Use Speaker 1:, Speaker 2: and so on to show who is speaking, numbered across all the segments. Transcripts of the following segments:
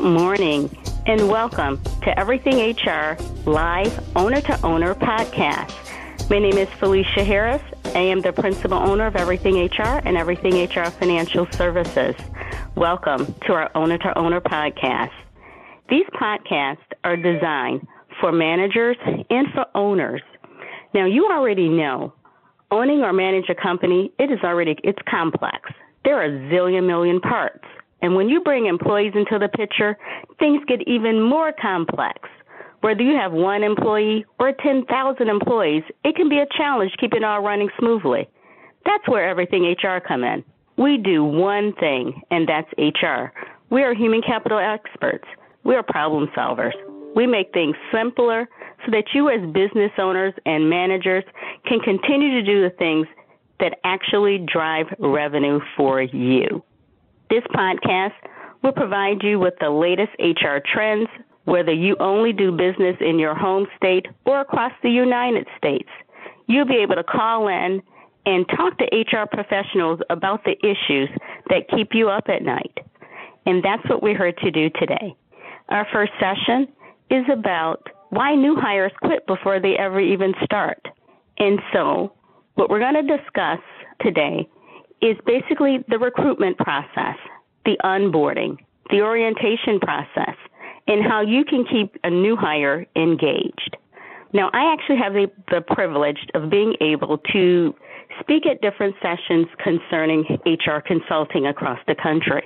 Speaker 1: Good morning and welcome to Everything HR Live Owner to Owner podcast. My name is Felicia Harris. I am the principal owner of Everything HR and Everything HR Financial Services. Welcome to our Owner to Owner podcast. These podcasts are designed for managers and for owners. Now, you already know owning or manage a company, it is already it's complex. There are a zillion million parts. And when you bring employees into the picture, things get even more complex. Whether you have one employee or 10,000 employees, it can be a challenge keeping all running smoothly. That's where everything HR come in. We do one thing, and that's HR. We are human capital experts. We are problem solvers. We make things simpler so that you as business owners and managers can continue to do the things that actually drive revenue for you. This podcast will provide you with the latest HR trends, whether you only do business in your home state or across the United States. You'll be able to call in and talk to HR professionals about the issues that keep you up at night. And that's what we're here to do today. Our first session is about why new hires quit before they ever even start. And so, what we're going to discuss today is basically the recruitment process, the onboarding, the orientation process, and how you can keep a new hire engaged. Now, I actually have the, the privilege of being able to speak at different sessions concerning HR consulting across the country.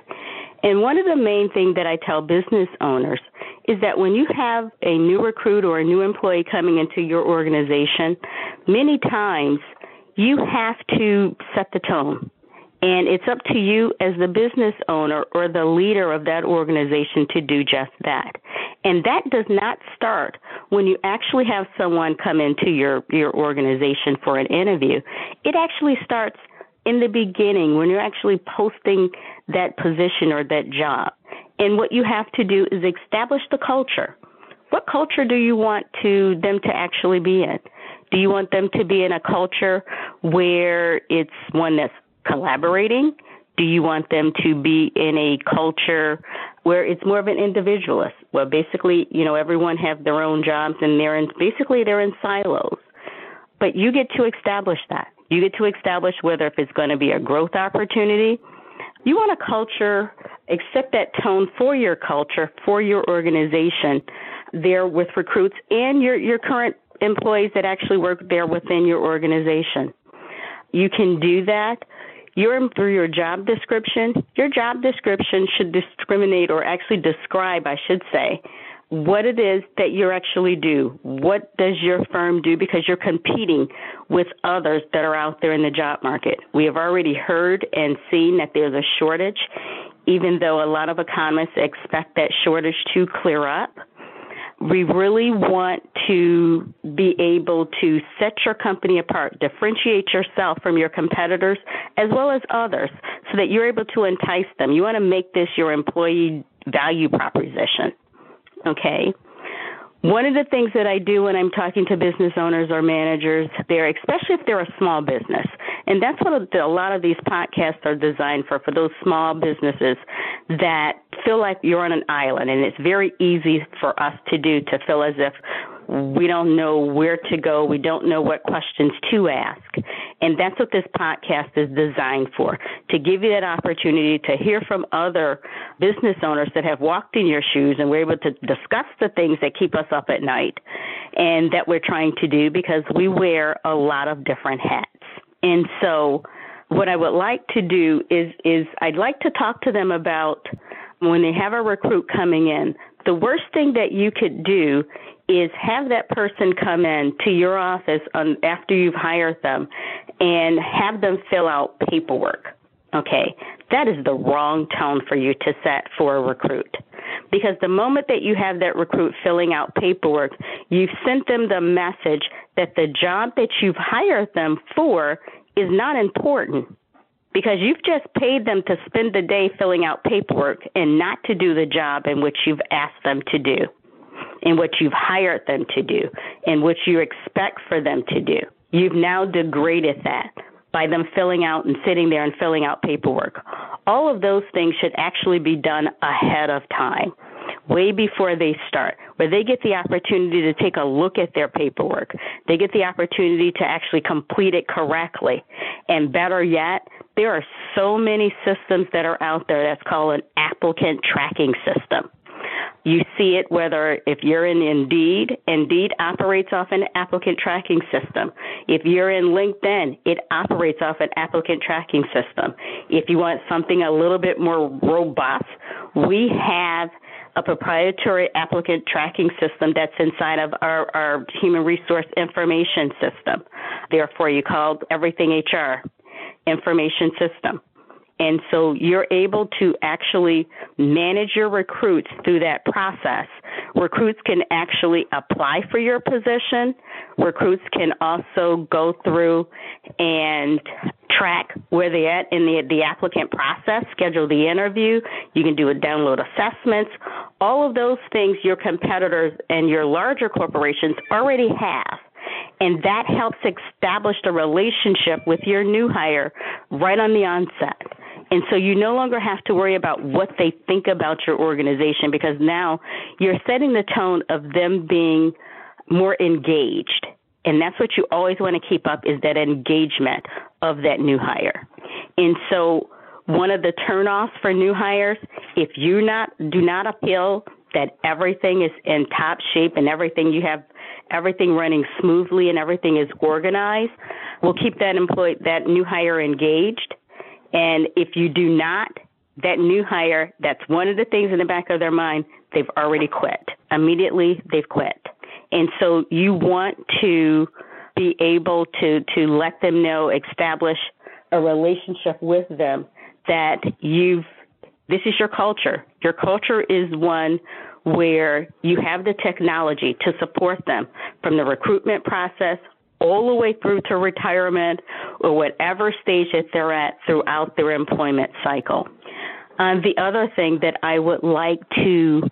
Speaker 1: And one of the main things that I tell business owners is that when you have a new recruit or a new employee coming into your organization, many times you have to set the tone. And it's up to you as the business owner or the leader of that organization to do just that. And that does not start when you actually have someone come into your, your organization for an interview. It actually starts in the beginning when you're actually posting that position or that job. And what you have to do is establish the culture. What culture do you want to them to actually be in? Do you want them to be in a culture where it's one that's collaborating? Do you want them to be in a culture where it's more of an individualist, where basically, you know, everyone have their own jobs and they're in basically they're in silos. But you get to establish that. You get to establish whether if it's going to be a growth opportunity. You want a culture, accept that tone for your culture, for your organization there with recruits and your, your current employees that actually work there within your organization. You can do that your through your job description, your job description should discriminate or actually describe, I should say, what it is that you actually do. What does your firm do? Because you're competing with others that are out there in the job market. We have already heard and seen that there's a shortage, even though a lot of economists expect that shortage to clear up we really want to be able to set your company apart, differentiate yourself from your competitors as well as others so that you're able to entice them. You want to make this your employee value proposition. Okay? One of the things that I do when I'm talking to business owners or managers there, especially if they're a small business, and that's what a lot of these podcasts are designed for, for those small businesses that feel like you're on an island and it's very easy for us to do to feel as if we don't know where to go. We don't know what questions to ask. And that's what this podcast is designed for to give you that opportunity to hear from other business owners that have walked in your shoes and we're able to discuss the things that keep us up at night and that we're trying to do because we wear a lot of different hats. And so, what I would like to do is is I'd like to talk to them about when they have a recruit coming in. The worst thing that you could do is have that person come in to your office on, after you've hired them and have them fill out paperwork. Okay, that is the wrong tone for you to set for a recruit. Because the moment that you have that recruit filling out paperwork, you've sent them the message that the job that you've hired them for is not important. Because you've just paid them to spend the day filling out paperwork and not to do the job in which you've asked them to do in what you've hired them to do and what you expect for them to do. You've now degraded that by them filling out and sitting there and filling out paperwork. All of those things should actually be done ahead of time. way before they start, where they get the opportunity to take a look at their paperwork. They get the opportunity to actually complete it correctly. And better yet, there are so many systems that are out there that's called an applicant tracking system. You see it whether if you're in Indeed, Indeed operates off an applicant tracking system. If you're in LinkedIn, it operates off an applicant tracking system. If you want something a little bit more robust, we have a proprietary applicant tracking system that's inside of our, our human resource information system. Therefore, you called Everything HR information system. And so you're able to actually manage your recruits through that process. Recruits can actually apply for your position. Recruits can also go through and track where they're at in the, the applicant process, schedule the interview. You can do a download assessments. All of those things your competitors and your larger corporations already have. And that helps establish a relationship with your new hire right on the onset. And so you no longer have to worry about what they think about your organization because now you're setting the tone of them being more engaged. And that's what you always want to keep up is that engagement of that new hire. And so one of the turnoffs for new hires, if you not do not appeal that everything is in top shape and everything you have everything running smoothly and everything is organized, we'll keep that employee that new hire engaged and if you do not, that new hire, that's one of the things in the back of their mind, they've already quit. Immediately, they've quit. And so you want to be able to, to let them know, establish a relationship with them that you've, this is your culture. Your culture is one where you have the technology to support them from the recruitment process all the way through to retirement or whatever stage that they're at throughout their employment cycle. Um, the other thing that I would like to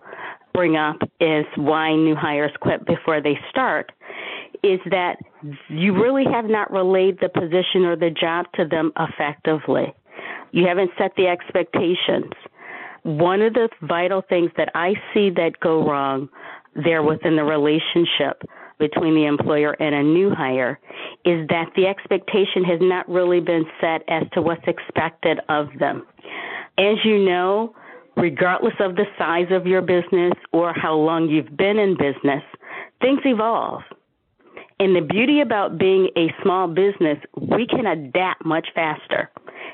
Speaker 1: bring up is why new hires quit before they start is that you really have not relayed the position or the job to them effectively. You haven't set the expectations. One of the vital things that I see that go wrong there within the relationship between the employer and a new hire is that the expectation has not really been set as to what's expected of them. As you know, regardless of the size of your business or how long you've been in business, things evolve. And the beauty about being a small business, we can adapt much faster.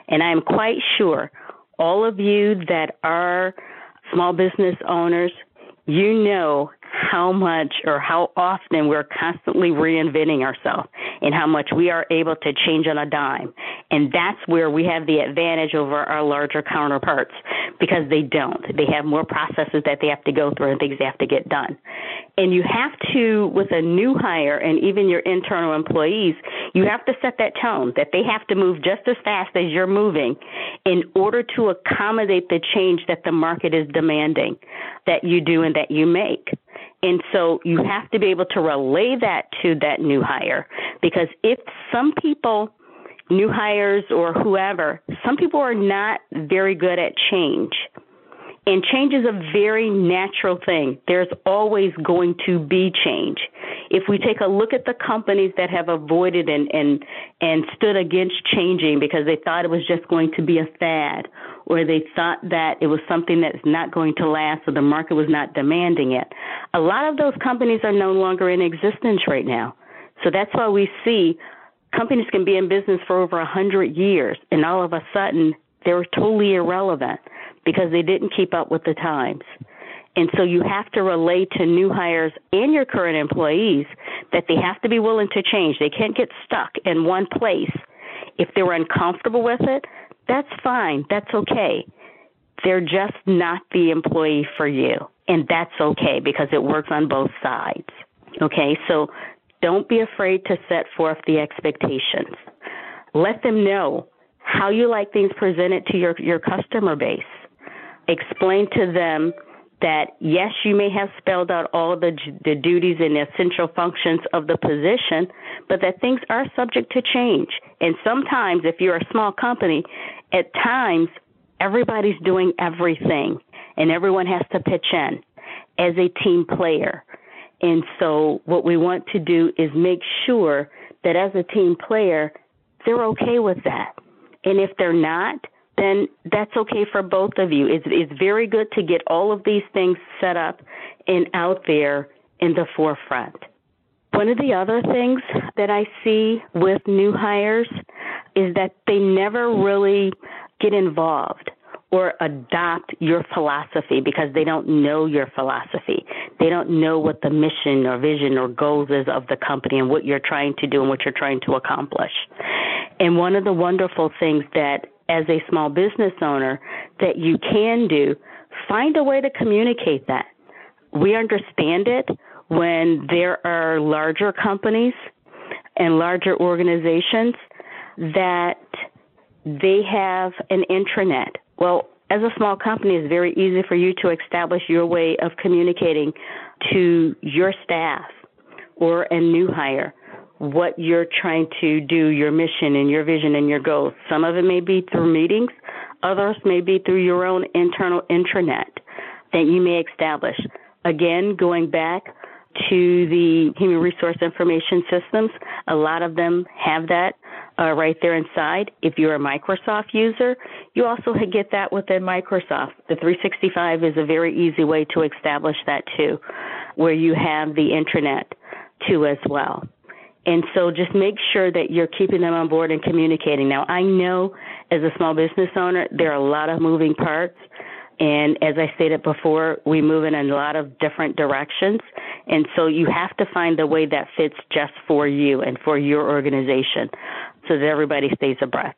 Speaker 1: And I'm quite sure all of you that are small business owners, you know how much or how often we're constantly reinventing ourselves and how much we are able to change on a dime. And that's where we have the advantage over our larger counterparts because they don't. They have more processes that they have to go through and things they have to get done. And you have to, with a new hire and even your internal employees, you have to set that tone that they have to move just as fast as you're moving in order to accommodate the change that the market is demanding that you do and that you make. And so you have to be able to relay that to that new hire because if some people, new hires or whoever, some people are not very good at change. And change is a very natural thing. There's always going to be change. If we take a look at the companies that have avoided and, and, and stood against changing because they thought it was just going to be a fad or they thought that it was something that's not going to last or the market was not demanding it, a lot of those companies are no longer in existence right now. So that's why we see companies can be in business for over a hundred years and all of a sudden they're totally irrelevant because they didn't keep up with the times. And so you have to relay to new hires and your current employees that they have to be willing to change. They can't get stuck in one place. If they're uncomfortable with it, that's fine. That's okay. They're just not the employee for you. And that's okay because it works on both sides. Okay, so don't be afraid to set forth the expectations. Let them know how you like things presented to your, your customer base. Explain to them that yes, you may have spelled out all the, the duties and essential functions of the position, but that things are subject to change. And sometimes, if you're a small company, at times everybody's doing everything and everyone has to pitch in. as a team player. And so what we want to do is make sure that as a team player, they're okay with that. And if they're not, then that's okay for both of you. It's, it's very good to get all of these things set up and out there in the forefront. One of the other things that I see with new hires is that they never really get involved or adopt your philosophy because they don't know your philosophy. They don't know what the mission or vision or goals is of the company and what you're trying to do and what you're trying to accomplish. And one of the wonderful things that as a small business owner that you can do, find a way to communicate that. We understand it when there are larger companies and larger organizations that they have an intranet. Well, as a small company, it's very easy for you to establish your way of communicating to your staff or a new hire what you're trying to do, your mission and your vision and your goals. Some of it may be through meetings, others may be through your own internal intranet that you may establish. Again, going back to the human resource information systems, a lot of them have that uh, right there inside. If you're a Microsoft user, you also get that within Microsoft. The 365 is a very easy way to establish that too, where you have the intranet too as well. And so just make sure that you're keeping them on board and communicating. Now, I know as a small business owner, there are a lot of moving parts. And as I stated before, we move in a lot of different directions. And so you have to find the way that fits just for you and for your organization so that everybody stays abreast.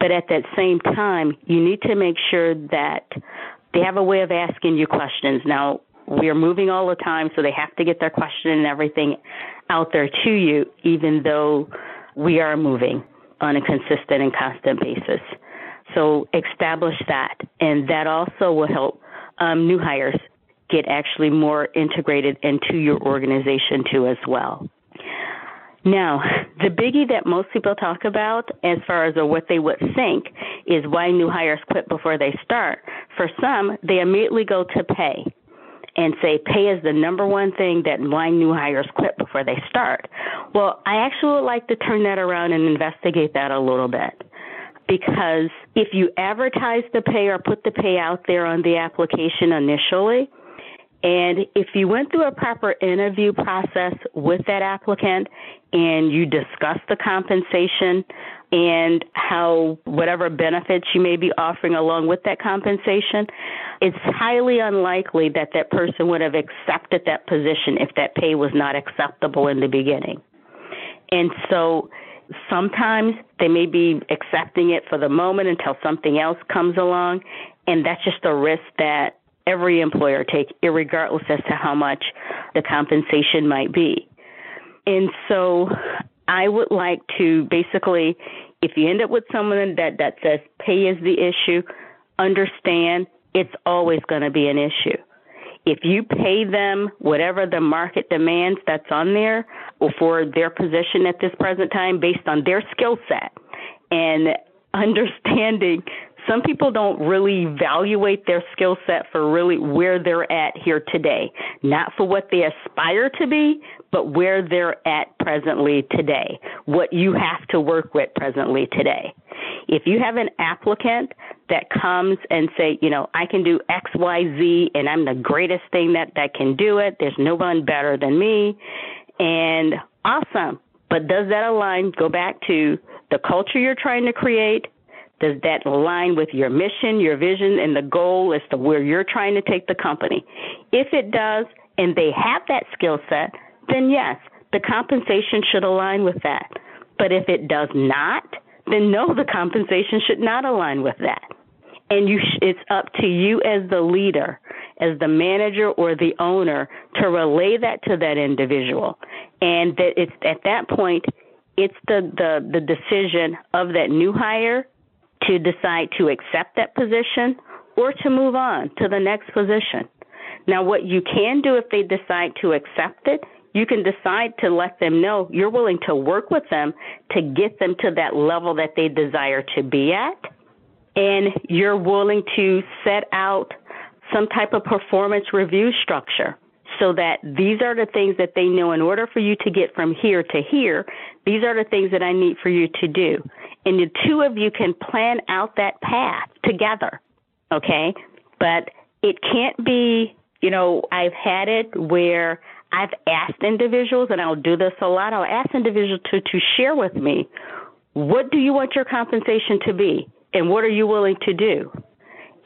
Speaker 1: But at that same time, you need to make sure that they have a way of asking you questions. Now, we are moving all the time, so they have to get their question and everything out there to you, even though we are moving on a consistent and constant basis. So establish that, and that also will help um, new hires get actually more integrated into your organization too as well. Now, the biggie that most people talk about as far as what they would think is why new hires quit before they start. For some, they immediately go to pay and say pay is the number one thing that my new hires quit before they start. Well, I actually would like to turn that around and investigate that a little bit. Because if you advertise the pay or put the pay out there on the application initially, and if you went through a proper interview process with that applicant and you discussed the compensation and how whatever benefits you may be offering along with that compensation, it's highly unlikely that that person would have accepted that position if that pay was not acceptable in the beginning. And so sometimes they may be accepting it for the moment until something else comes along, and that's just a risk that every employer takes, regardless as to how much the compensation might be. And so I would like to basically, if you end up with someone that, that says pay is the issue, understand it's always going to be an issue. If you pay them whatever the market demands that's on there for their position at this present time based on their skill set and understanding some people don't really evaluate their skill set for really where they're at here today, not for what they aspire to be, but where they're at presently today, what you have to work with presently today. If you have an applicant that comes and say, you know, I can do X, Y, Z, and I'm the greatest thing that that can do it. There's no one better than me, and awesome. But does that align? Go back to the culture you're trying to create does that align with your mission, your vision, and the goal as to where you're trying to take the company? If it does, and they have that skill set, then yes, the compensation should align with that. But if it does not, then no, the compensation should not align with that. And you it's up to you as the leader, as the manager or the owner, to relay that to that individual. And that it's at that point, it's the, the, the decision of that new hire to decide to accept that position or to move on to the next position. Now, what you can do if they decide to accept it, you can decide to let them know you're willing to work with them to get them to that level that they desire to be at. And you're willing to set out some type of performance review structure so that these are the things that they know in order for you to get from here to here, these are the things that I need for you to do. And the two of you can plan out that path together. Okay? But it can't be, you know, I've had it where I've asked individuals, and I'll do this a lot, I'll ask individuals to, to share with me what do you want your compensation to be and what are you willing to do?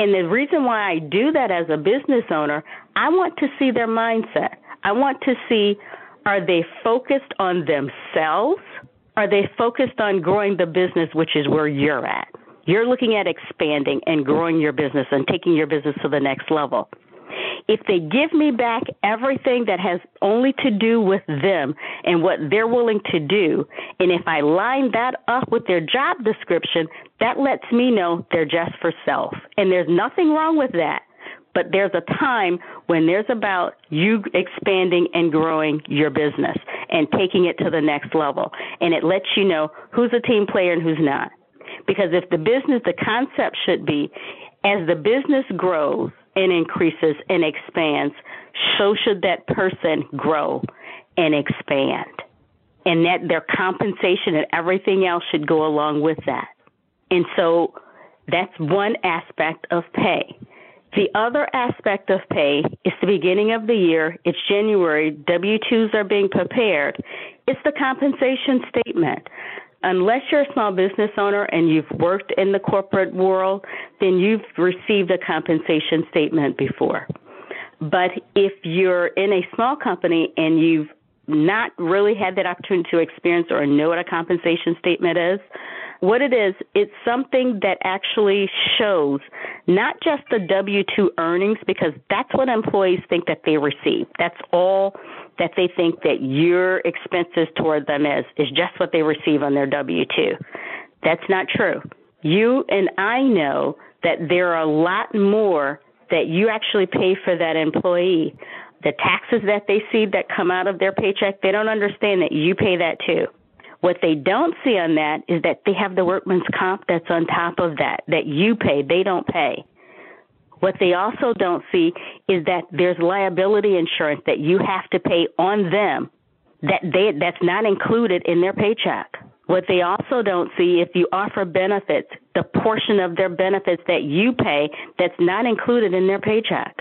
Speaker 1: And the reason why I do that as a business owner, I want to see their mindset. I want to see are they focused on themselves? Are they focused on growing the business, which is where you're at? You're looking at expanding and growing your business and taking your business to the next level. If they give me back everything that has only to do with them and what they're willing to do, and if I line that up with their job description, that lets me know they're just for self. And there's nothing wrong with that. But there's a time when there's about you expanding and growing your business and taking it to the next level. And it lets you know who's a team player and who's not. Because if the business, the concept should be as the business grows, and increases and expands, so should that person grow and expand. And that their compensation and everything else should go along with that. And so that's one aspect of pay. The other aspect of pay is the beginning of the year. It's January. W 2s are being prepared. It's the compensation statement unless you're a small business owner and you've worked in the corporate world, then you've received a compensation statement before. But if you're in a small company and you've not really had that opportunity to experience or know what a compensation statement is, what it is, it's something that actually shows not just the W 2 earnings, because that's what employees think that they receive. That's all that they think that your expenses toward them is, is just what they receive on their W 2. That's not true. You and I know that there are a lot more that you actually pay for that employee. The taxes that they see that come out of their paycheck, they don't understand that you pay that too. What they don't see on that is that they have the workman's comp that's on top of that, that you pay, they don't pay. What they also don't see is that there's liability insurance that you have to pay on them that they that's not included in their paycheck. What they also don't see if you offer benefits, the portion of their benefits that you pay that's not included in their paycheck.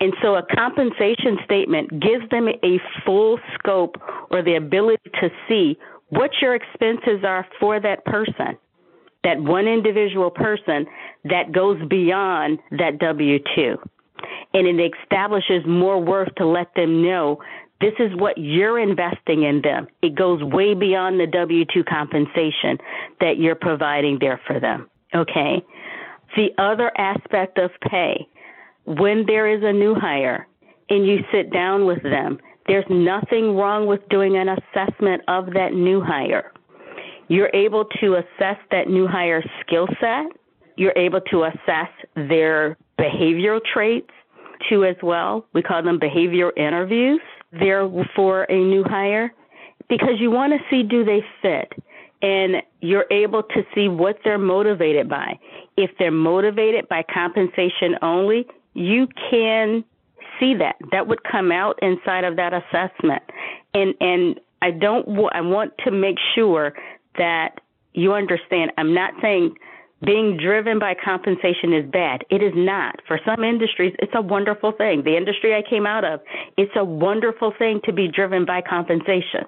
Speaker 1: And so a compensation statement gives them a full scope or the ability to see what your expenses are for that person, that one individual person that goes beyond that W 2. And it establishes more worth to let them know this is what you're investing in them. It goes way beyond the W 2 compensation that you're providing there for them. Okay? The other aspect of pay, when there is a new hire and you sit down with them there's nothing wrong with doing an assessment of that new hire. You're able to assess that new hire skill set. You're able to assess their behavioral traits too as well. We call them behavioral interviews there for a new hire because you want to see do they fit and you're able to see what they're motivated by. If they're motivated by compensation only, you can see that. That would come out inside of that assessment. And and I don't I want to make sure that you understand. I'm not saying being driven by compensation is bad. It is not. For some industries, it's a wonderful thing. The industry I came out of, it's a wonderful thing to be driven by compensation.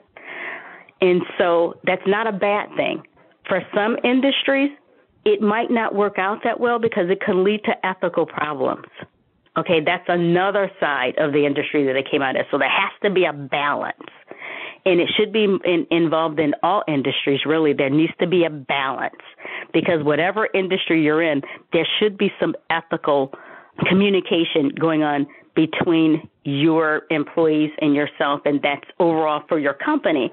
Speaker 1: And so that's not a bad thing. For some industries, it might not work out that well because it can lead to ethical problems. Okay, that's another side of the industry that it came out of. So there has to be a balance. And it should be in, involved in all industries, really. There needs to be a balance because whatever industry you're in, there should be some ethical communication going on between your employees and yourself, and that's overall for your company.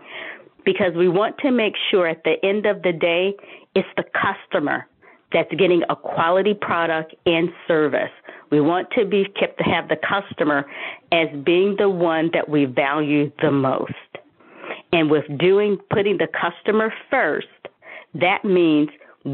Speaker 1: Because we want to make sure at the end of the day, it's the customer that's getting a quality product and service. We want to be kept to have the customer as being the one that we value the most. And with doing putting the customer first, that means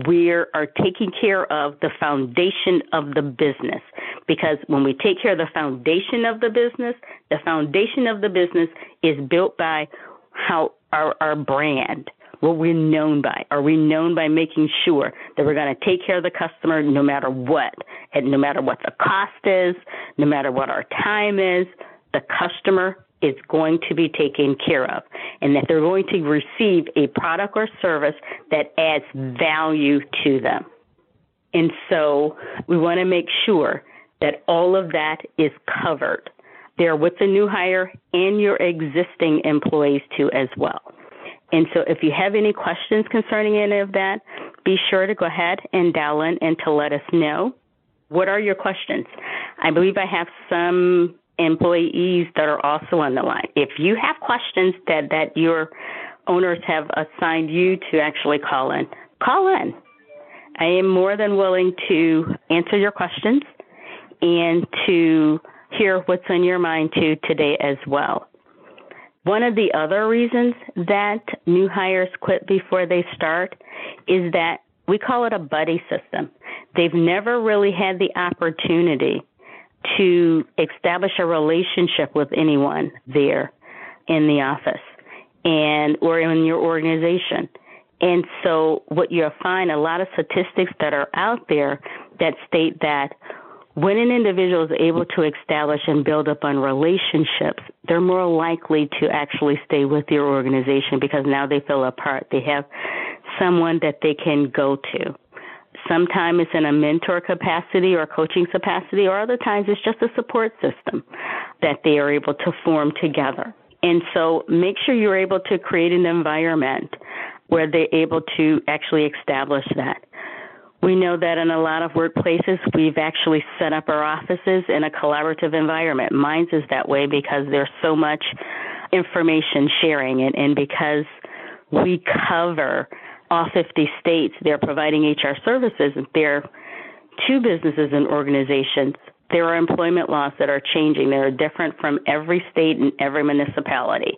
Speaker 1: we are taking care of the foundation of the business Because when we take care of the foundation of the business, the foundation of the business is built by how our, our brand, what we're known by. Are we known by making sure that we're going to take care of the customer no matter what, and no matter what the cost is, no matter what our time is, the customer is going to be taken care of and that they're going to receive a product or service that adds hmm. value to them. And so we want to make sure that all of that is covered there with the new hire and your existing employees too as well. And so if you have any questions concerning any of that, be sure to go ahead and dial in and to let us know. What are your questions? I believe I have some employees that are also on the line. If you have questions that, that your owners have assigned you to actually call in, call in. I am more than willing to answer your questions and to hear what's on your mind too today as well. One of the other reasons that new hires quit before they start is that we call it a buddy system. They've never really had the opportunity to establish a relationship with anyone there in the office and or in your organization. And so what you'll find a lot of statistics that are out there that state that when an individual is able to establish and build up on relationships, they're more likely to actually stay with your organization because now they feel a part. They have someone that they can go to. Sometimes it's in a mentor capacity or coaching capacity, or other times it's just a support system that they are able to form together. And so make sure you're able to create an environment where they're able to actually establish that. We know that in a lot of workplaces, we've actually set up our offices in a collaborative environment. Mine's is that way because there's so much information sharing and, and because we cover all 50 states, they're providing HR services. There are two businesses and organizations. There are employment laws that are changing. They are different from every state and every municipality.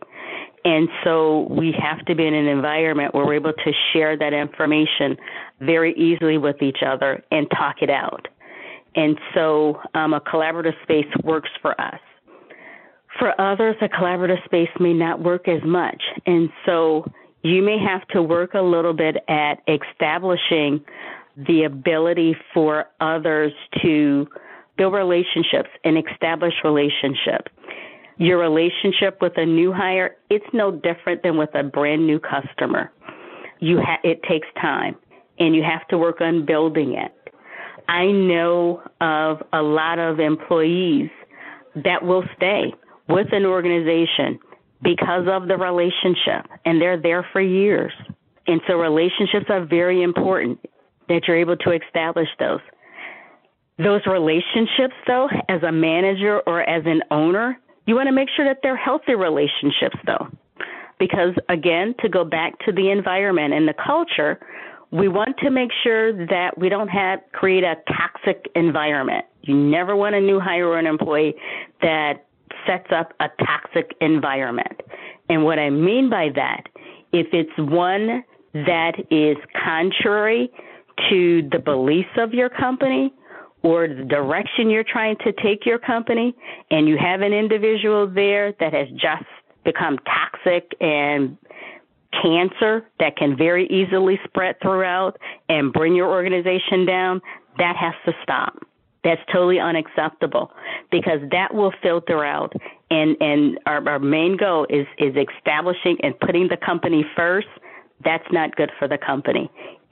Speaker 1: And so we have to be in an environment where we're able to share that information very easily with each other and talk it out. And so um, a collaborative space works for us. For others, a collaborative space may not work as much. And so you may have to work a little bit at establishing the ability for others to build relationships and establish relationships. Your relationship with a new hire, it's no different than with a brand new customer. You ha- it takes time and you have to work on building it. I know of a lot of employees that will stay with an organization because of the relationship and they're there for years. And so relationships are very important that you're able to establish those. Those relationships though, as a manager or as an owner, you want to make sure that they're healthy relationships, though, because again, to go back to the environment and the culture, we want to make sure that we don't have create a toxic environment. You never want a new hire or an employee that sets up a toxic environment. And what I mean by that, if it's one that is contrary to the beliefs of your company or the direction you're trying to take your company, and you have an individual there that has just become toxic and cancer that can very easily spread throughout and bring your organization down, that has to stop. That's totally unacceptable because that will filter out and, and our, our main goal is, is establishing and putting the company first. That's not good for the company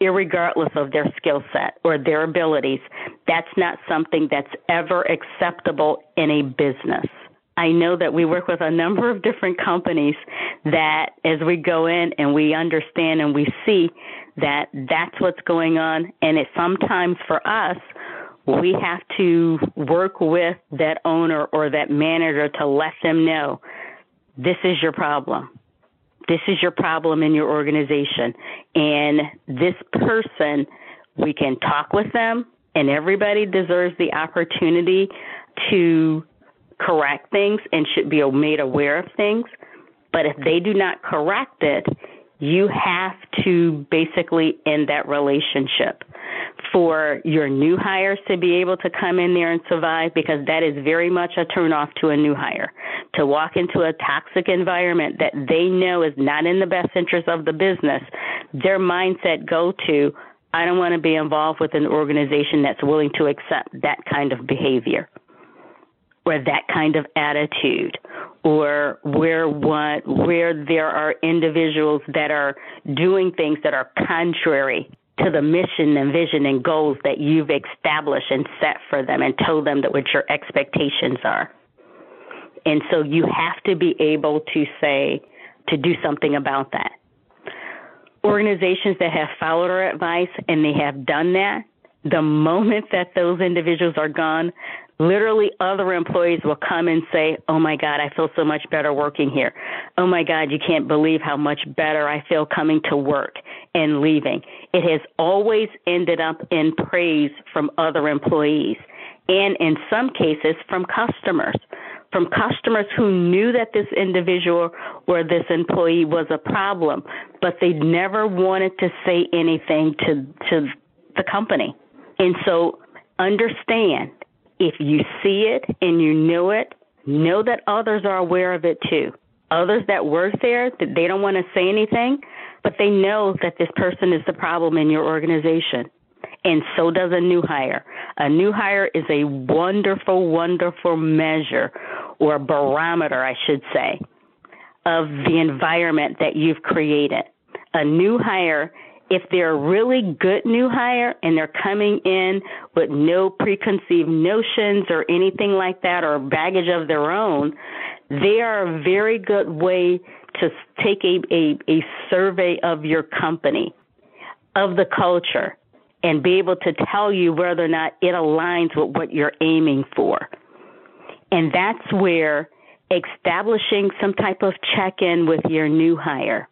Speaker 1: regardless of their skill set or their abilities. That's not something that's ever acceptable in a business. I know that we work with a number of different companies that as we go in and we understand and we see that that's what's going on and it sometimes for us we have to work with that owner or that manager to let them know this is your problem this is your problem in your organization. And this person, we can talk with them, and everybody deserves the opportunity to correct things and should be made aware of things. But if they do not correct it, you have to basically end that relationship for your new hires to be able to come in there and survive because that is very much a turnoff to a new hire. To walk into a toxic environment that they know is not in the best interest of the business, their mindset go to, I don't want to be involved with an organization that's willing to accept that kind of behavior or that kind of attitude or where what where there are individuals that are doing things that are contrary to the mission and vision and goals that you've established and set for them and told them that what your expectations are. And so you have to be able to say, to do something about that. Organizations that have followed our advice and they have done that, the moment that those individuals are gone, Literally, other employees will come and say, Oh my God, I feel so much better working here. Oh my God, you can't believe how much better I feel coming to work and leaving. It has always ended up in praise from other employees and in some cases from customers. From customers who knew that this individual or this employee was a problem, but they never wanted to say anything to, to the company. And so understand if you see it and you know it, know that others are aware of it too. Others that work there, that they don't want to say anything, but they know that this person is the problem in your organization. And so does a new hire. A new hire is a wonderful, wonderful measure or barometer, I should say, of the environment that you've created. A new hire if they're a really good new hire and they're coming in with no preconceived notions or anything like that or baggage of their own, they are a very good way to take a, a, a survey of your company, of the culture, and be able to tell you whether or not it aligns with what you're aiming for. And that's where establishing some type of check in with your new hire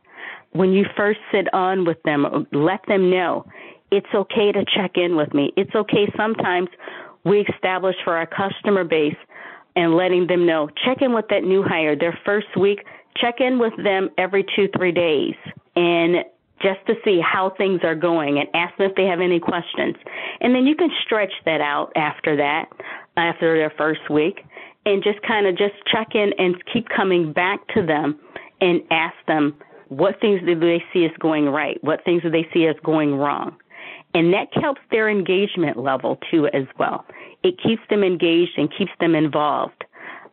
Speaker 1: when you first sit on with them, let them know it's okay to check in with me. It's okay sometimes we establish for our customer base and letting them know check in with that new hire their first week, check in with them every two, three days and just to see how things are going and ask them if they have any questions. And then you can stretch that out after that, after their first week, and just kind of just check in and keep coming back to them and ask them what things do they see as going right? What things do they see as going wrong? And that helps their engagement level too, as well. It keeps them engaged and keeps them involved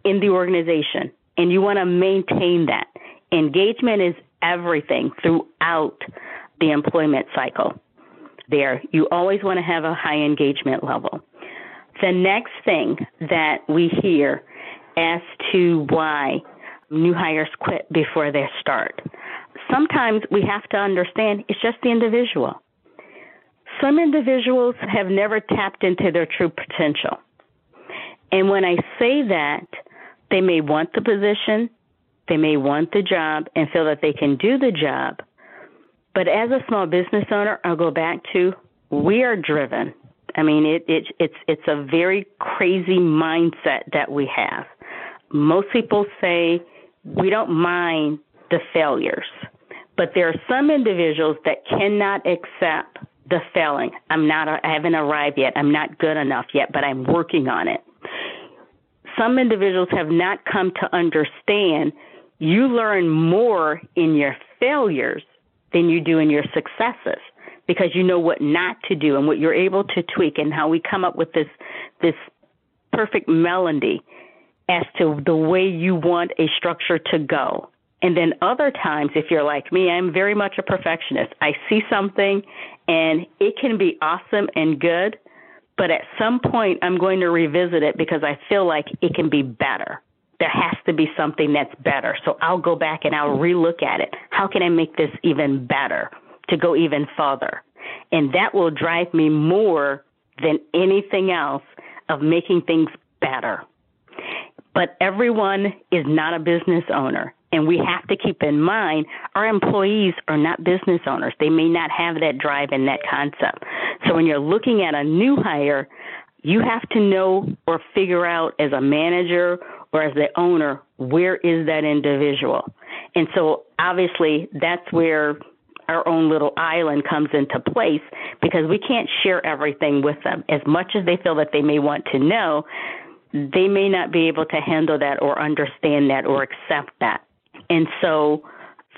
Speaker 1: in the organization. And you want to maintain that. Engagement is everything throughout the employment cycle. There, you always want to have a high engagement level. The next thing that we hear as to why new hires quit before they start sometimes we have to understand it's just the individual. Some individuals have never tapped into their true potential. And when I say that, they may want the position, they may want the job and feel that they can do the job. But as a small business owner, I'll go back to we are driven. I mean, it, it, it's it's a very crazy mindset that we have. Most people say we don't mind the failures. But there are some individuals that cannot accept the failing. I'm not, I haven't arrived yet. I'm not good enough yet, but I'm working on it. Some individuals have not come to understand you learn more in your failures than you do in your successes because you know what not to do and what you're able to tweak and how we come up with this this perfect melody as to the way you want a structure to go. And then other times, if you're like me, I'm very much a perfectionist. I see something and it can be awesome and good, but at some point I'm going to revisit it because I feel like it can be better. There has to be something that's better. So I'll go back and I'll relook at it. How can I make this even better to go even further? And that will drive me more than anything else of making things better. But everyone is not a business owner. And we have to keep in mind our employees are not business owners. They may not have that drive and that concept. So when you're looking at a new hire, you have to know or figure out as a manager or as the owner where is that individual And so obviously that's where our own little island comes into place because we can't share everything with them. As much as they feel that they may want to know, they may not be able to handle that or understand that or accept that. And so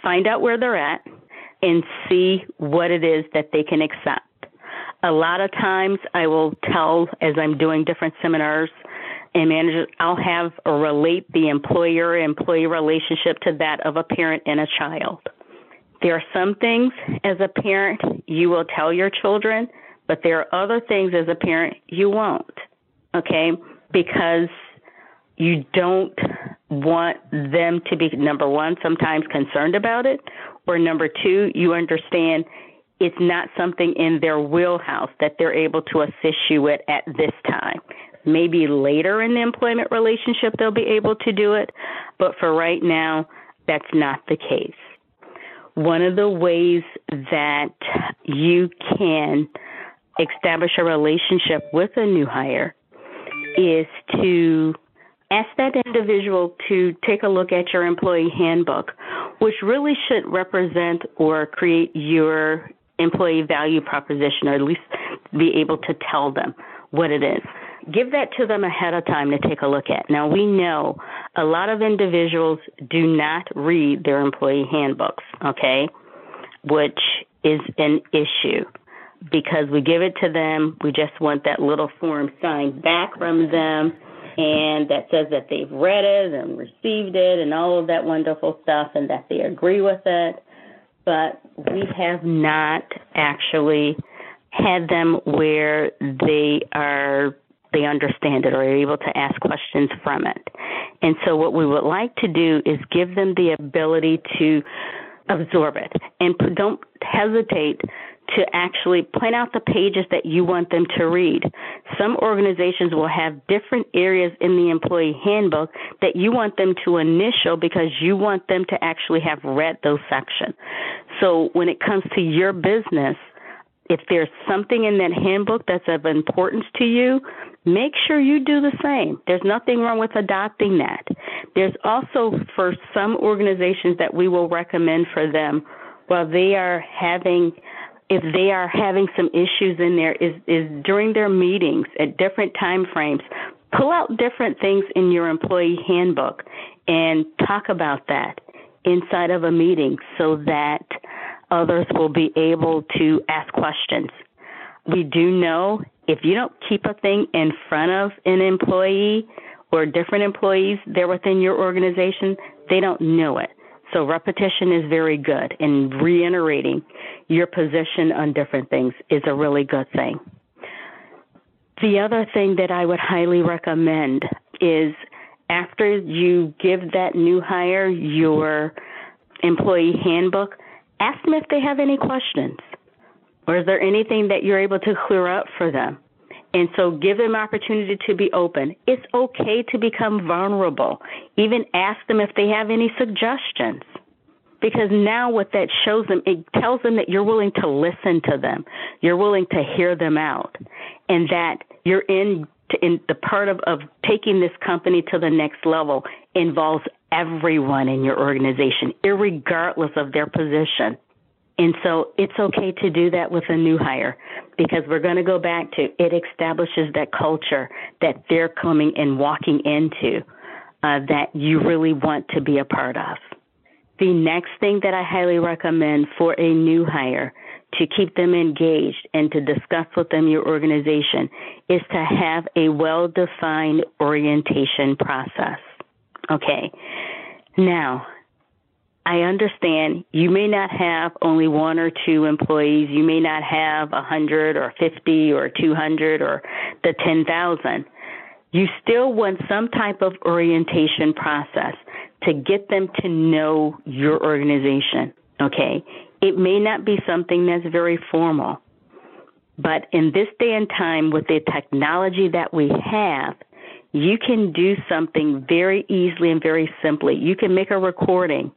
Speaker 1: find out where they're at and see what it is that they can accept. A lot of times I will tell as I'm doing different seminars and managers, I'll have or relate the employer employee relationship to that of a parent and a child. There are some things as a parent you will tell your children, but there are other things as a parent you won't. Okay? Because you don't want them to be, number one, sometimes concerned about it, or number two, you understand it's not something in their wheelhouse that they're able to assist you with at this time. Maybe later in the employment relationship they'll be able to do it, but for right now, that's not the case. One of the ways that you can establish a relationship with a new hire is to ask that individual to take a look at your employee handbook, which really should represent or create your employee value proposition, or at least be able to tell them what it is. Give that to them ahead of time to take a look at. Now, we know a lot of individuals do not read their employee handbooks, okay, which is an issue because we give it to them. We just want that little form signed back from them and that says that they've read it and received it and all of that wonderful stuff and that they agree with it. But we have not actually had them where they are they understand it or are able to ask questions from it. And so what we would like to do is give them the ability to absorb it and don't hesitate to actually point out the pages that you want them to read. Some organizations will have different areas in the employee handbook that you want them to initial because you want them to actually have read those sections. So when it comes to your business, if there's something in that handbook that's of importance to you, make sure you do the same. There's nothing wrong with adopting that. There's also for some organizations that we will recommend for them while they are having if they are having some issues in there is is during their meetings at different time frames pull out different things in your employee handbook and talk about that inside of a meeting so that others will be able to ask questions. We do know if you don't keep a thing in front of an employee or different employees there within your organization they don't know it so repetition is very good, and reiterating your position on different things is a really good thing. The other thing that I would highly recommend is after you give that new hire your employee handbook, ask them if they have any questions. Or is there anything that you're able to clear up for them? And so give them opportunity to be open. It's okay to become vulnerable. Even ask them if they have any suggestions. Because now what that shows them, it tells them that you're willing to listen to them. You're willing to hear them out. And that you're in, in the part of, of taking this company to the next level involves everyone in your organization, regardless of their position. And so it's okay to do that with a new hire because we're going to go back to it establishes that culture that they're coming and walking into uh, that you really want to be a part of. The next thing that I highly recommend for a new hire to keep them engaged and to discuss with them your organization is to have a well defined orientation process. Okay. Now, I understand you may not have only one or two employees. You may not have a hundred or fifty or two hundred or the ten thousand. You still want some type of orientation process to get them to know your organization. Okay, it may not be something that's very formal, but in this day and time with the technology that we have, you can do something very easily and very simply. You can make a recording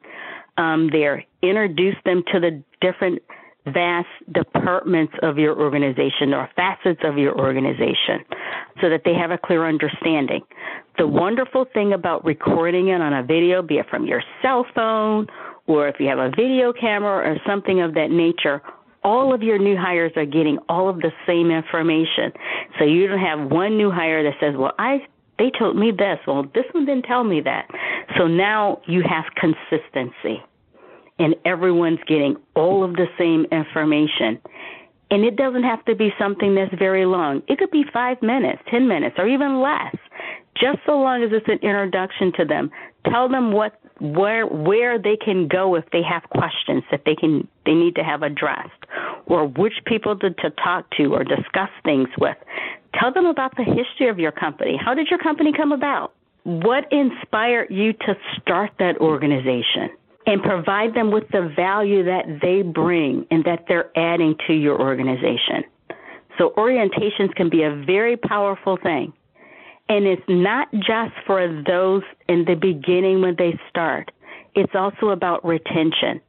Speaker 1: um, there. Introduce them to the different vast departments of your organization or facets of your organization so that they have a clear understanding. The wonderful thing about recording it on a video, be it from your cell phone or if you have a video camera or something of that nature, all of your new hires are getting all of the same information. So you don't have one new hire that says, "Well, I they told me this. Well, this one didn't tell me that." So now you have consistency. And everyone's getting all of the same information. And it doesn't have to be something that's very long. It could be 5 minutes, 10 minutes, or even less. Just so long as it's an introduction to them. Tell them what where where they can go if they have questions that they can they need to have addressed or which people to, to talk to or discuss things with. Tell them about the history of your company. How did your company come about? What inspired you to start that organization? And provide them with the value that they bring and that they're adding to your organization. So, orientations can be a very powerful thing. And it's not just for those in the beginning when they start, it's also about retention.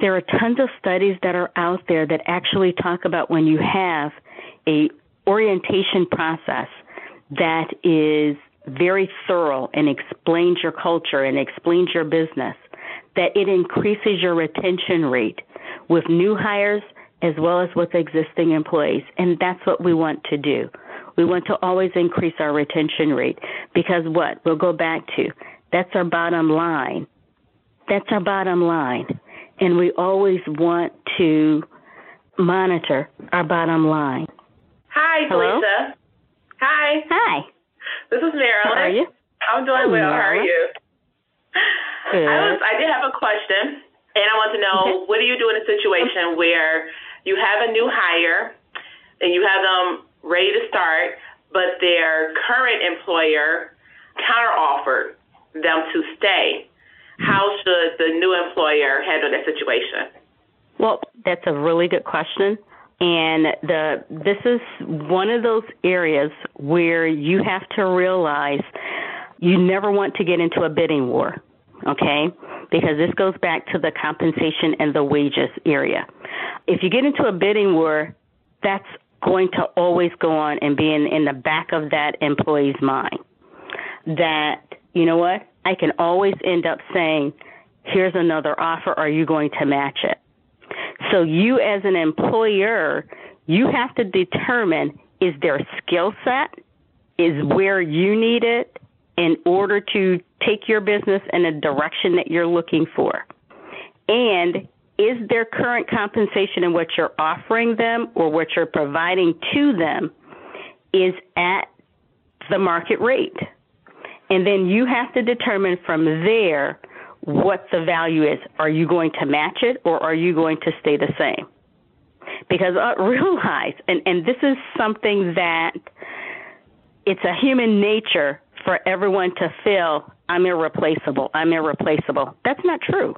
Speaker 1: There are tons of studies that are out there that actually talk about when you have a orientation process that is very thorough and explains your culture and explains your business, that it increases your retention rate with new hires as well as with existing employees. And that's what we want to do. We want to always increase our retention rate because what? We'll go back to that's our bottom line. That's our bottom line. And we always want to monitor our bottom line.
Speaker 2: Hi,
Speaker 1: Hello?
Speaker 2: Felicia. Hi.
Speaker 1: Hi.
Speaker 2: This is Marilyn.
Speaker 1: How are you?
Speaker 2: I'm doing well. How are you?
Speaker 1: Good.
Speaker 2: I was I did have a question and I want to know
Speaker 1: Okay.
Speaker 2: what do you do in a situation where you have a new hire and you have them ready to start, but their current employer counteroffered them to stay. How should the new employer handle that situation?
Speaker 1: Well, that's a really good question. And the this is one of those areas where you have to realize you never want to get into a bidding war, okay? Because this goes back to the compensation and the wages area. If you get into a bidding war, that's going to always go on and be in, in the back of that employee's mind. That, you know what, I can always end up saying, here's another offer, are you going to match it? So you as an employer, you have to determine is their skill set, is where you need it in order to take your business in a direction that you're looking for. And is their current compensation and what you're offering them or what you're providing to them is at the market rate? And then you have to determine from there what the value is. Are you going to match it or are you going to stay the same? Because uh, realize, and, and this is something that it's a human nature for everyone to feel I'm irreplaceable, I'm irreplaceable. That's not true.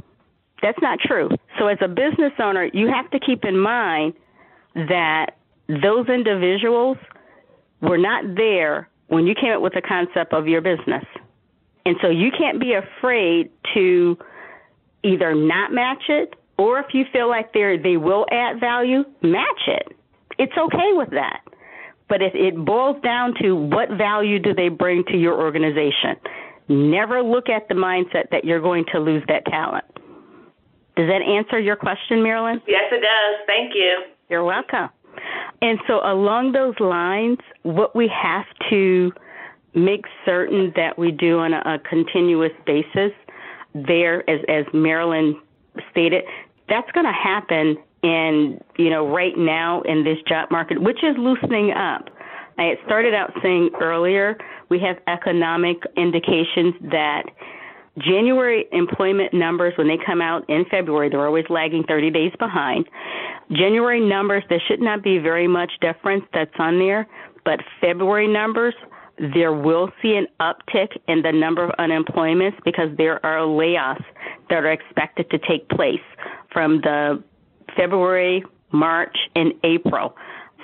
Speaker 1: That's not true. So, as a business owner, you have to keep in mind that those individuals were not there when you came up with the concept of your business. And so you can't be afraid to either not match it or if you feel like they they will add value, match it. It's okay with that. But if it boils down to what value do they bring to your organization, never look at the mindset that you're going to lose that talent. Does that answer your question, Marilyn?
Speaker 2: Yes, it does. Thank you.
Speaker 1: You're welcome. And so, along those lines, what we have to make certain that we do on a, a continuous basis, there, as, as Marilyn stated, that's going to happen in, you know, right now in this job market, which is loosening up. I had started out saying earlier, we have economic indications that January employment numbers, when they come out in February, they're always lagging 30 days behind. January numbers, there should not be very much difference that's on there, but February numbers, there will see an uptick in the number of unemployments because there are layoffs that are expected to take place from the February, March, and April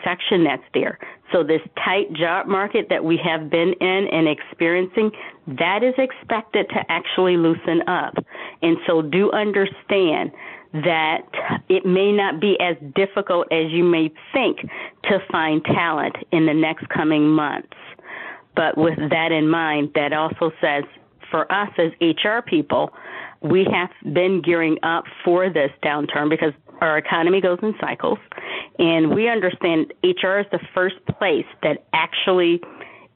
Speaker 1: section that's there. So this tight job market that we have been in and experiencing, that is expected to actually loosen up. And so do understand that it may not be as difficult as you may think to find talent in the next coming months. But with that in mind, that also says for us as HR people, we have been gearing up for this downturn because our economy goes in cycles, and we understand HR is the first place that actually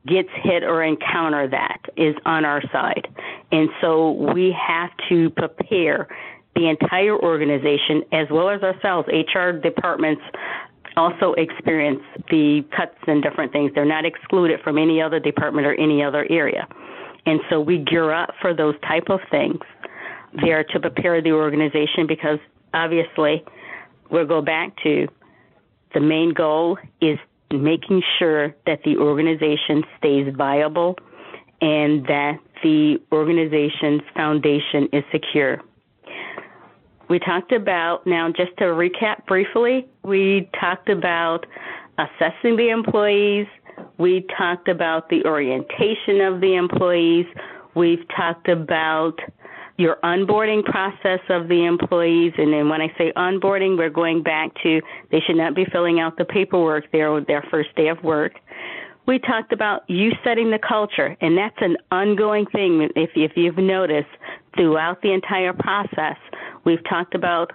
Speaker 1: gets hit or encounter that is on our side. And so we have to prepare the entire organization as well as ourselves. HR departments also experience the cuts and different things. They're not excluded from any other department or any other area. And so we gear up for those type of things there to prepare the organization because obviously we'll go back to the main goal is making sure that the organization stays viable and that the organization's foundation is secure. We talked about, now just to recap briefly, we talked about assessing the employees, we talked about the orientation of the employees, we've talked about your onboarding process of the employees. And then when I say onboarding, we're going back to they should not be filling out the paperwork there their first day of work. We talked about you setting the culture, and that's an ongoing thing. If, if you've noticed throughout the entire process, We've talked about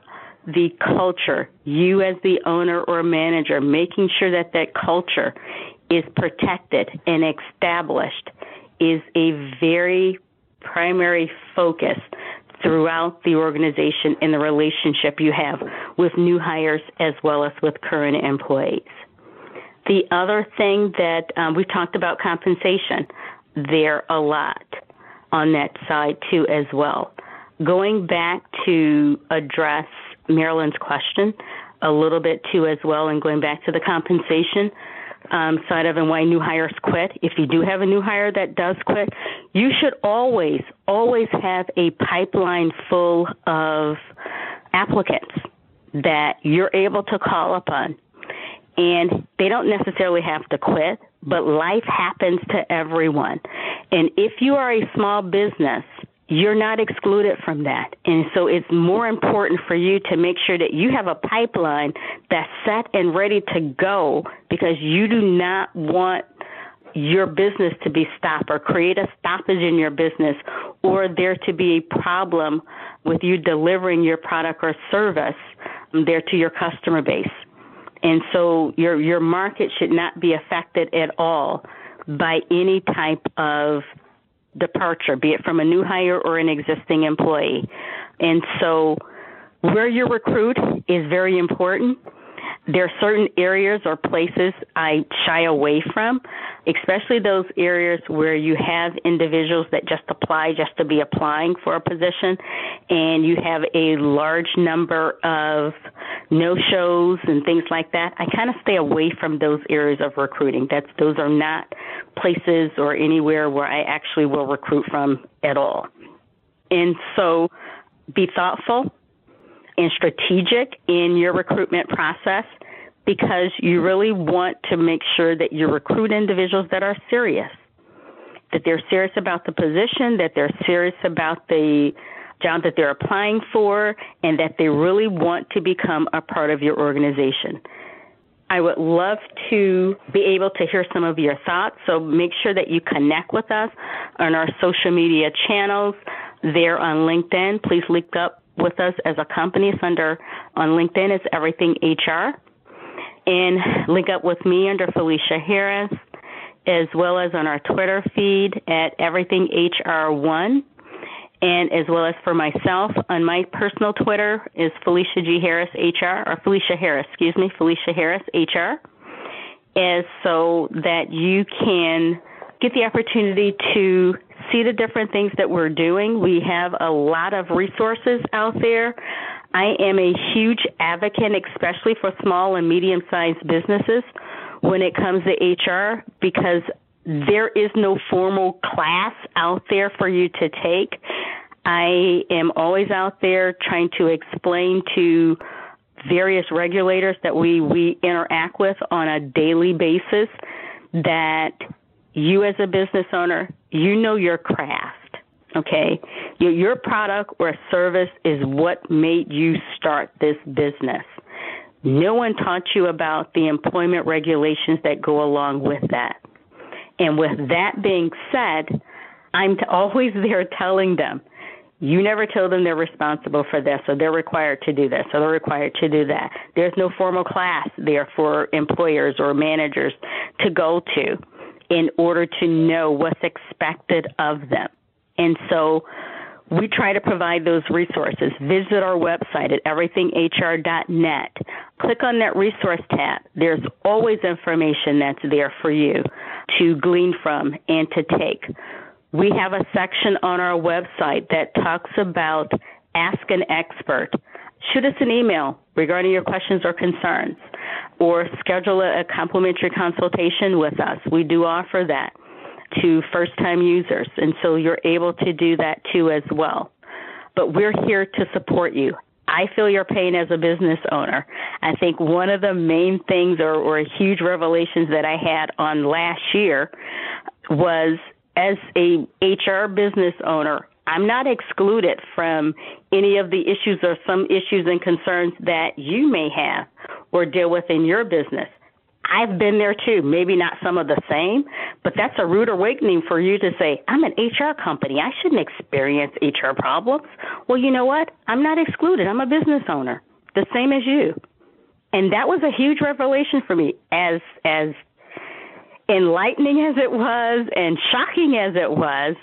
Speaker 1: the culture, you as the owner or manager, making sure that that culture is protected and established is a very primary focus throughout the organization and the relationship you have with new hires as well as with current employees. The other thing that um, we talked about compensation there a lot on that side too as well going back to address Marilyn's question a little bit too as well, and going back to the compensation um, side of and why new hires quit. If you do have a new hire that does quit, you should always, always have a pipeline full of applicants that you're able to call upon. And they don't necessarily have to quit, but life happens to everyone. And if you are a small business you're not excluded from that. And so it's more important for you to make sure that you have a pipeline that's set and ready to go because you do not want your business to be stopped or create a stoppage in your business or there to be a problem with you delivering your product or service there to your customer base. And so your your market should not be affected at all by any type of departure, be it from a new hire or an existing employee. And so, where you recruit is very important. There are certain areas or places I shy away from, especially those areas where you have individuals that just apply just to be applying for a position and you have a large number of no shows and things like that. I kind of stay away from those areas of recruiting. That's those are not places or anywhere where I actually will recruit from at all. And so be thoughtful and strategic in your recruitment process because you really want to make sure that you recruit individuals that are serious, that they're serious about the position, that they're serious about the job that they're applying for, and that they really want to become a part of your organization. I would love to be able to hear some of your thoughts, so make sure that you connect with us on our social media channels there on LinkedIn. Please link up with us as a company. It's under on LinkedIn. It's Everything HR, and link up with me under Felicia Harris, as well as on our Twitter feed at Everything HR1, and as well as for myself on my personal Twitter is Felicia G Harris HR or Felicia Harris, excuse me, Felicia Harris HR, is so that you can get the opportunity to see the different things that we're doing. We have a lot of resources out there. I am a huge advocate, especially for small and medium sized businesses when it comes to HR, because there is no formal class out there for you to take. I am always out there trying to explain to various regulators that we, we interact with on a daily basis that you as a business owner, you know your craft. Okay, your, your product or service is what made you start this business. No one taught you about the employment regulations that go along with that. And with that being said, I'm always there telling them You never tell them they're responsible for this, or they're required to do this, or they're required to do that. There's no formal class there for employers or managers to go to in order to know what's expected of them. And so we try to provide those resources. Visit our website at everythinghr.net. Click on that resource tab. There's always information that's there for you to glean from and to take. We have a section on our website that talks about Ask an Expert. Shoot us an email regarding your questions or concerns, or schedule a complimentary consultation with us. We do offer that to first time users, and so you're able to do that too as well. But we're here to support you. I feel your pain as a business owner. I think one of the main things or, or huge revelations that I had on last year was as a HR business owner, I'm not excluded from any of the issues or some issues and concerns that you may have or deal with in your business. I've been there too. Maybe not some of the same, but that's a rude awakening for you to say, I'm an HR company. I shouldn't experience HR problems. Well, you know what? I'm not excluded. I'm a business owner, the same as you. And that was a huge revelation for me as as enlightening as it was and shocking as it was,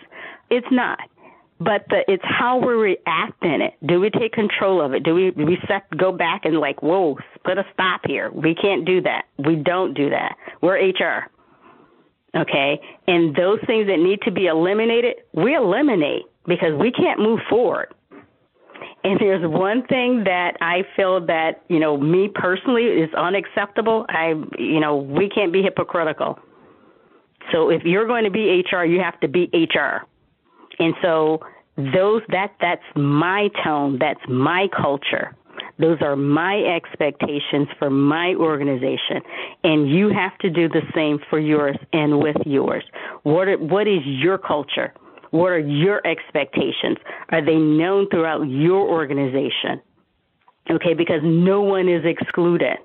Speaker 1: it's not but the, it's how we react in it. Do we take control of it? Do we we set go back and like, whoa, put a stop here? We can't do that. We don't do that. We're HR. Okay, and those things that need to be eliminated, we eliminate because we can't move forward. And there's one thing that I feel that you know me personally is unacceptable. I you know we can't be hypocritical. So if you're going to be HR, you have to be HR. And so those that that's my tone, that's my culture. Those are my expectations for my organization, and you have to do the same for yours and with yours. What are, what is your culture? What are your expectations? Are they known throughout your organization? Okay, because no one is excluded.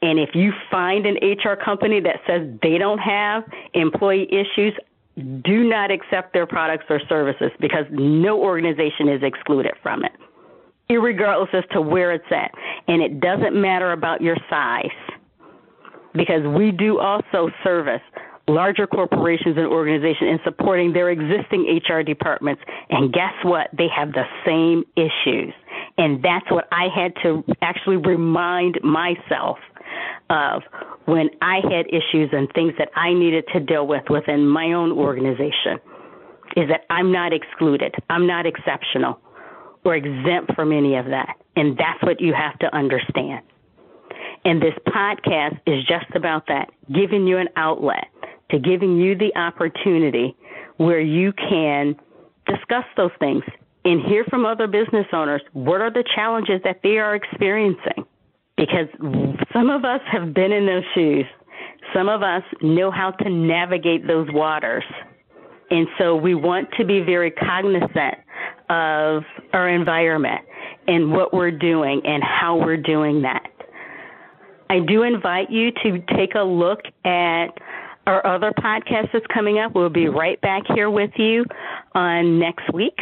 Speaker 1: And if you find an HR company that says they don't have employee issues, do not accept their products or services because no organization is excluded from it, regardless as to where it's at. And it doesn't matter about your size because we do also service larger corporations and organizations in supporting their existing HR departments. And guess what? They have the same issues. And that's what I had to actually remind myself of when I had issues and things that I needed to deal with within my own organization is that I'm not excluded. I'm not exceptional or exempt from any of that. And that's what you have to understand. And this podcast is just about that, giving you an outlet, to giving you the opportunity where you can discuss those things and hear from other business owners what are the challenges that they are experiencing because some of us have been in those shoes. Some of us know how to navigate those waters. And so we want to be very cognizant of our environment and what we're doing and how we're doing that. I do invite you to take a look at our other podcast that's coming up. We'll be right back here with you on next week.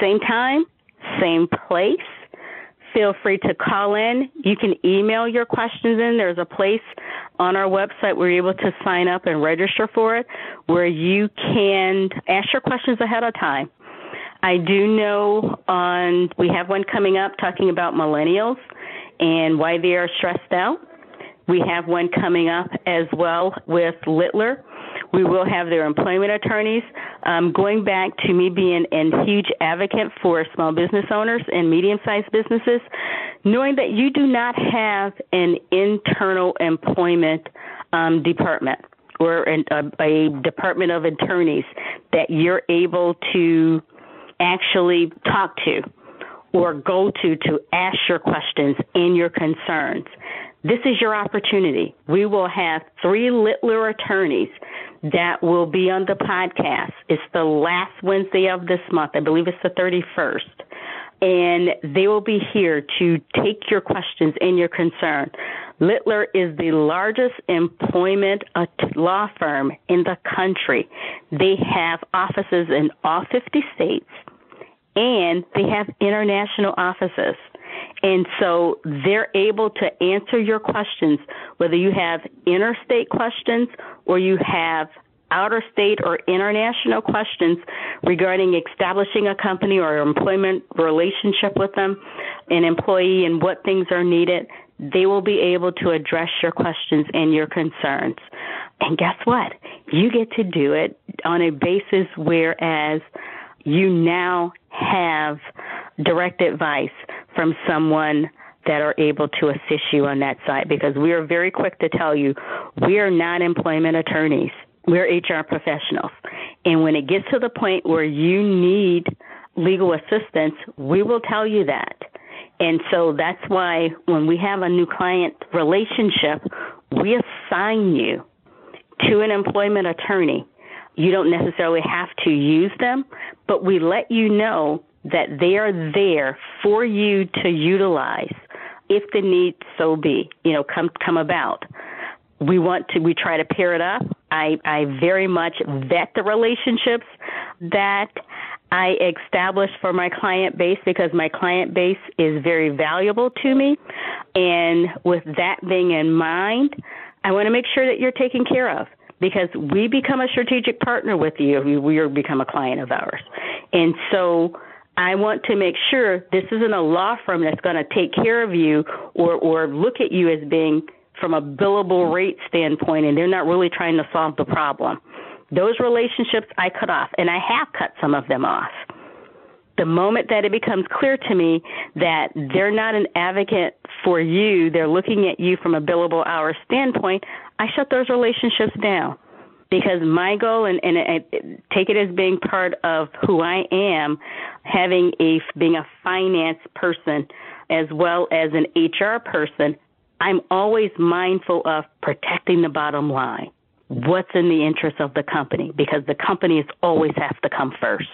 Speaker 1: Same time, same place feel free to call in. You can email your questions in. There's a place on our website where you're able to sign up and register for it where you can ask your questions ahead of time. I do know on we have one coming up talking about millennials and why they are stressed out. We have one coming up as well with Littler we will have their employment attorneys. Um, going back to me being a huge advocate for small business owners and medium sized businesses, knowing that you do not have an internal employment um, department or an, a, a department of attorneys that you're able to actually talk to or go to to ask your questions and your concerns. This is your opportunity. We will have three Littler attorneys that will be on the podcast. It's the last Wednesday of this month. I believe it's the 31st. And they will be here to take your questions and your concern. Littler is the largest employment law firm in the country. They have offices in all 50 states and they have international offices. And so they're able to answer your questions, whether you have interstate questions or you have outer state or international questions regarding establishing a company or employment relationship with them, an employee, and what things are needed, they will be able to address your questions and your concerns. And guess what? You get to do it on a basis whereas you now have direct advice from someone that are able to assist you on that side because we are very quick to tell you we are not employment attorneys. We're HR professionals. And when it gets to the point where you need legal assistance, we will tell you that. And so that's why when we have a new client relationship, we assign you to an employment attorney. You don't necessarily have to use them, but we let you know that they are there for you to utilize if the need so be, you know, come come about. We want to we try to pair it up. I I very much vet the relationships that I establish for my client base because my client base is very valuable to me. And with that being in mind, I want to make sure that you're taken care of because we become a strategic partner with you you become a client of ours. And so I want to make sure this isn't a law firm that's going to take care of you or, or look at you as being from a billable rate standpoint and they're not really trying to solve the problem. Those relationships I cut off, and I have cut some of them off. The moment that it becomes clear to me that they're not an advocate for you, they're looking at you from a billable hour standpoint, I shut those relationships down because my goal and, and I take it as being part of who I am, having a being a finance person as well as an HR person, I'm always mindful of protecting the bottom line. What's in the interest of the company? Because the companies always have to come first.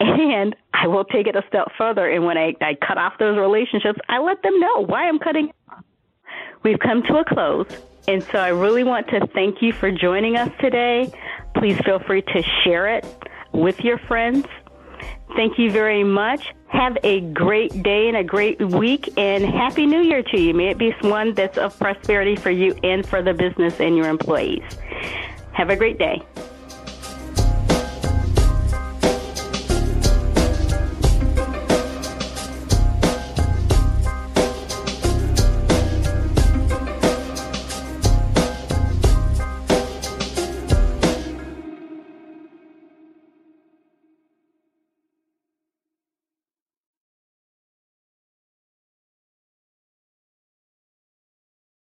Speaker 1: And I will take it a step further. And when I, I cut off those relationships, I let them know why I'm cutting. We've come to a close. And so I really want to thank you for joining us today. Please feel free to share it with your friends. Thank you very much. Have a great day and a great week, and Happy New Year to you. May it be one that's of prosperity for you and for the business and your employees. Have a great day.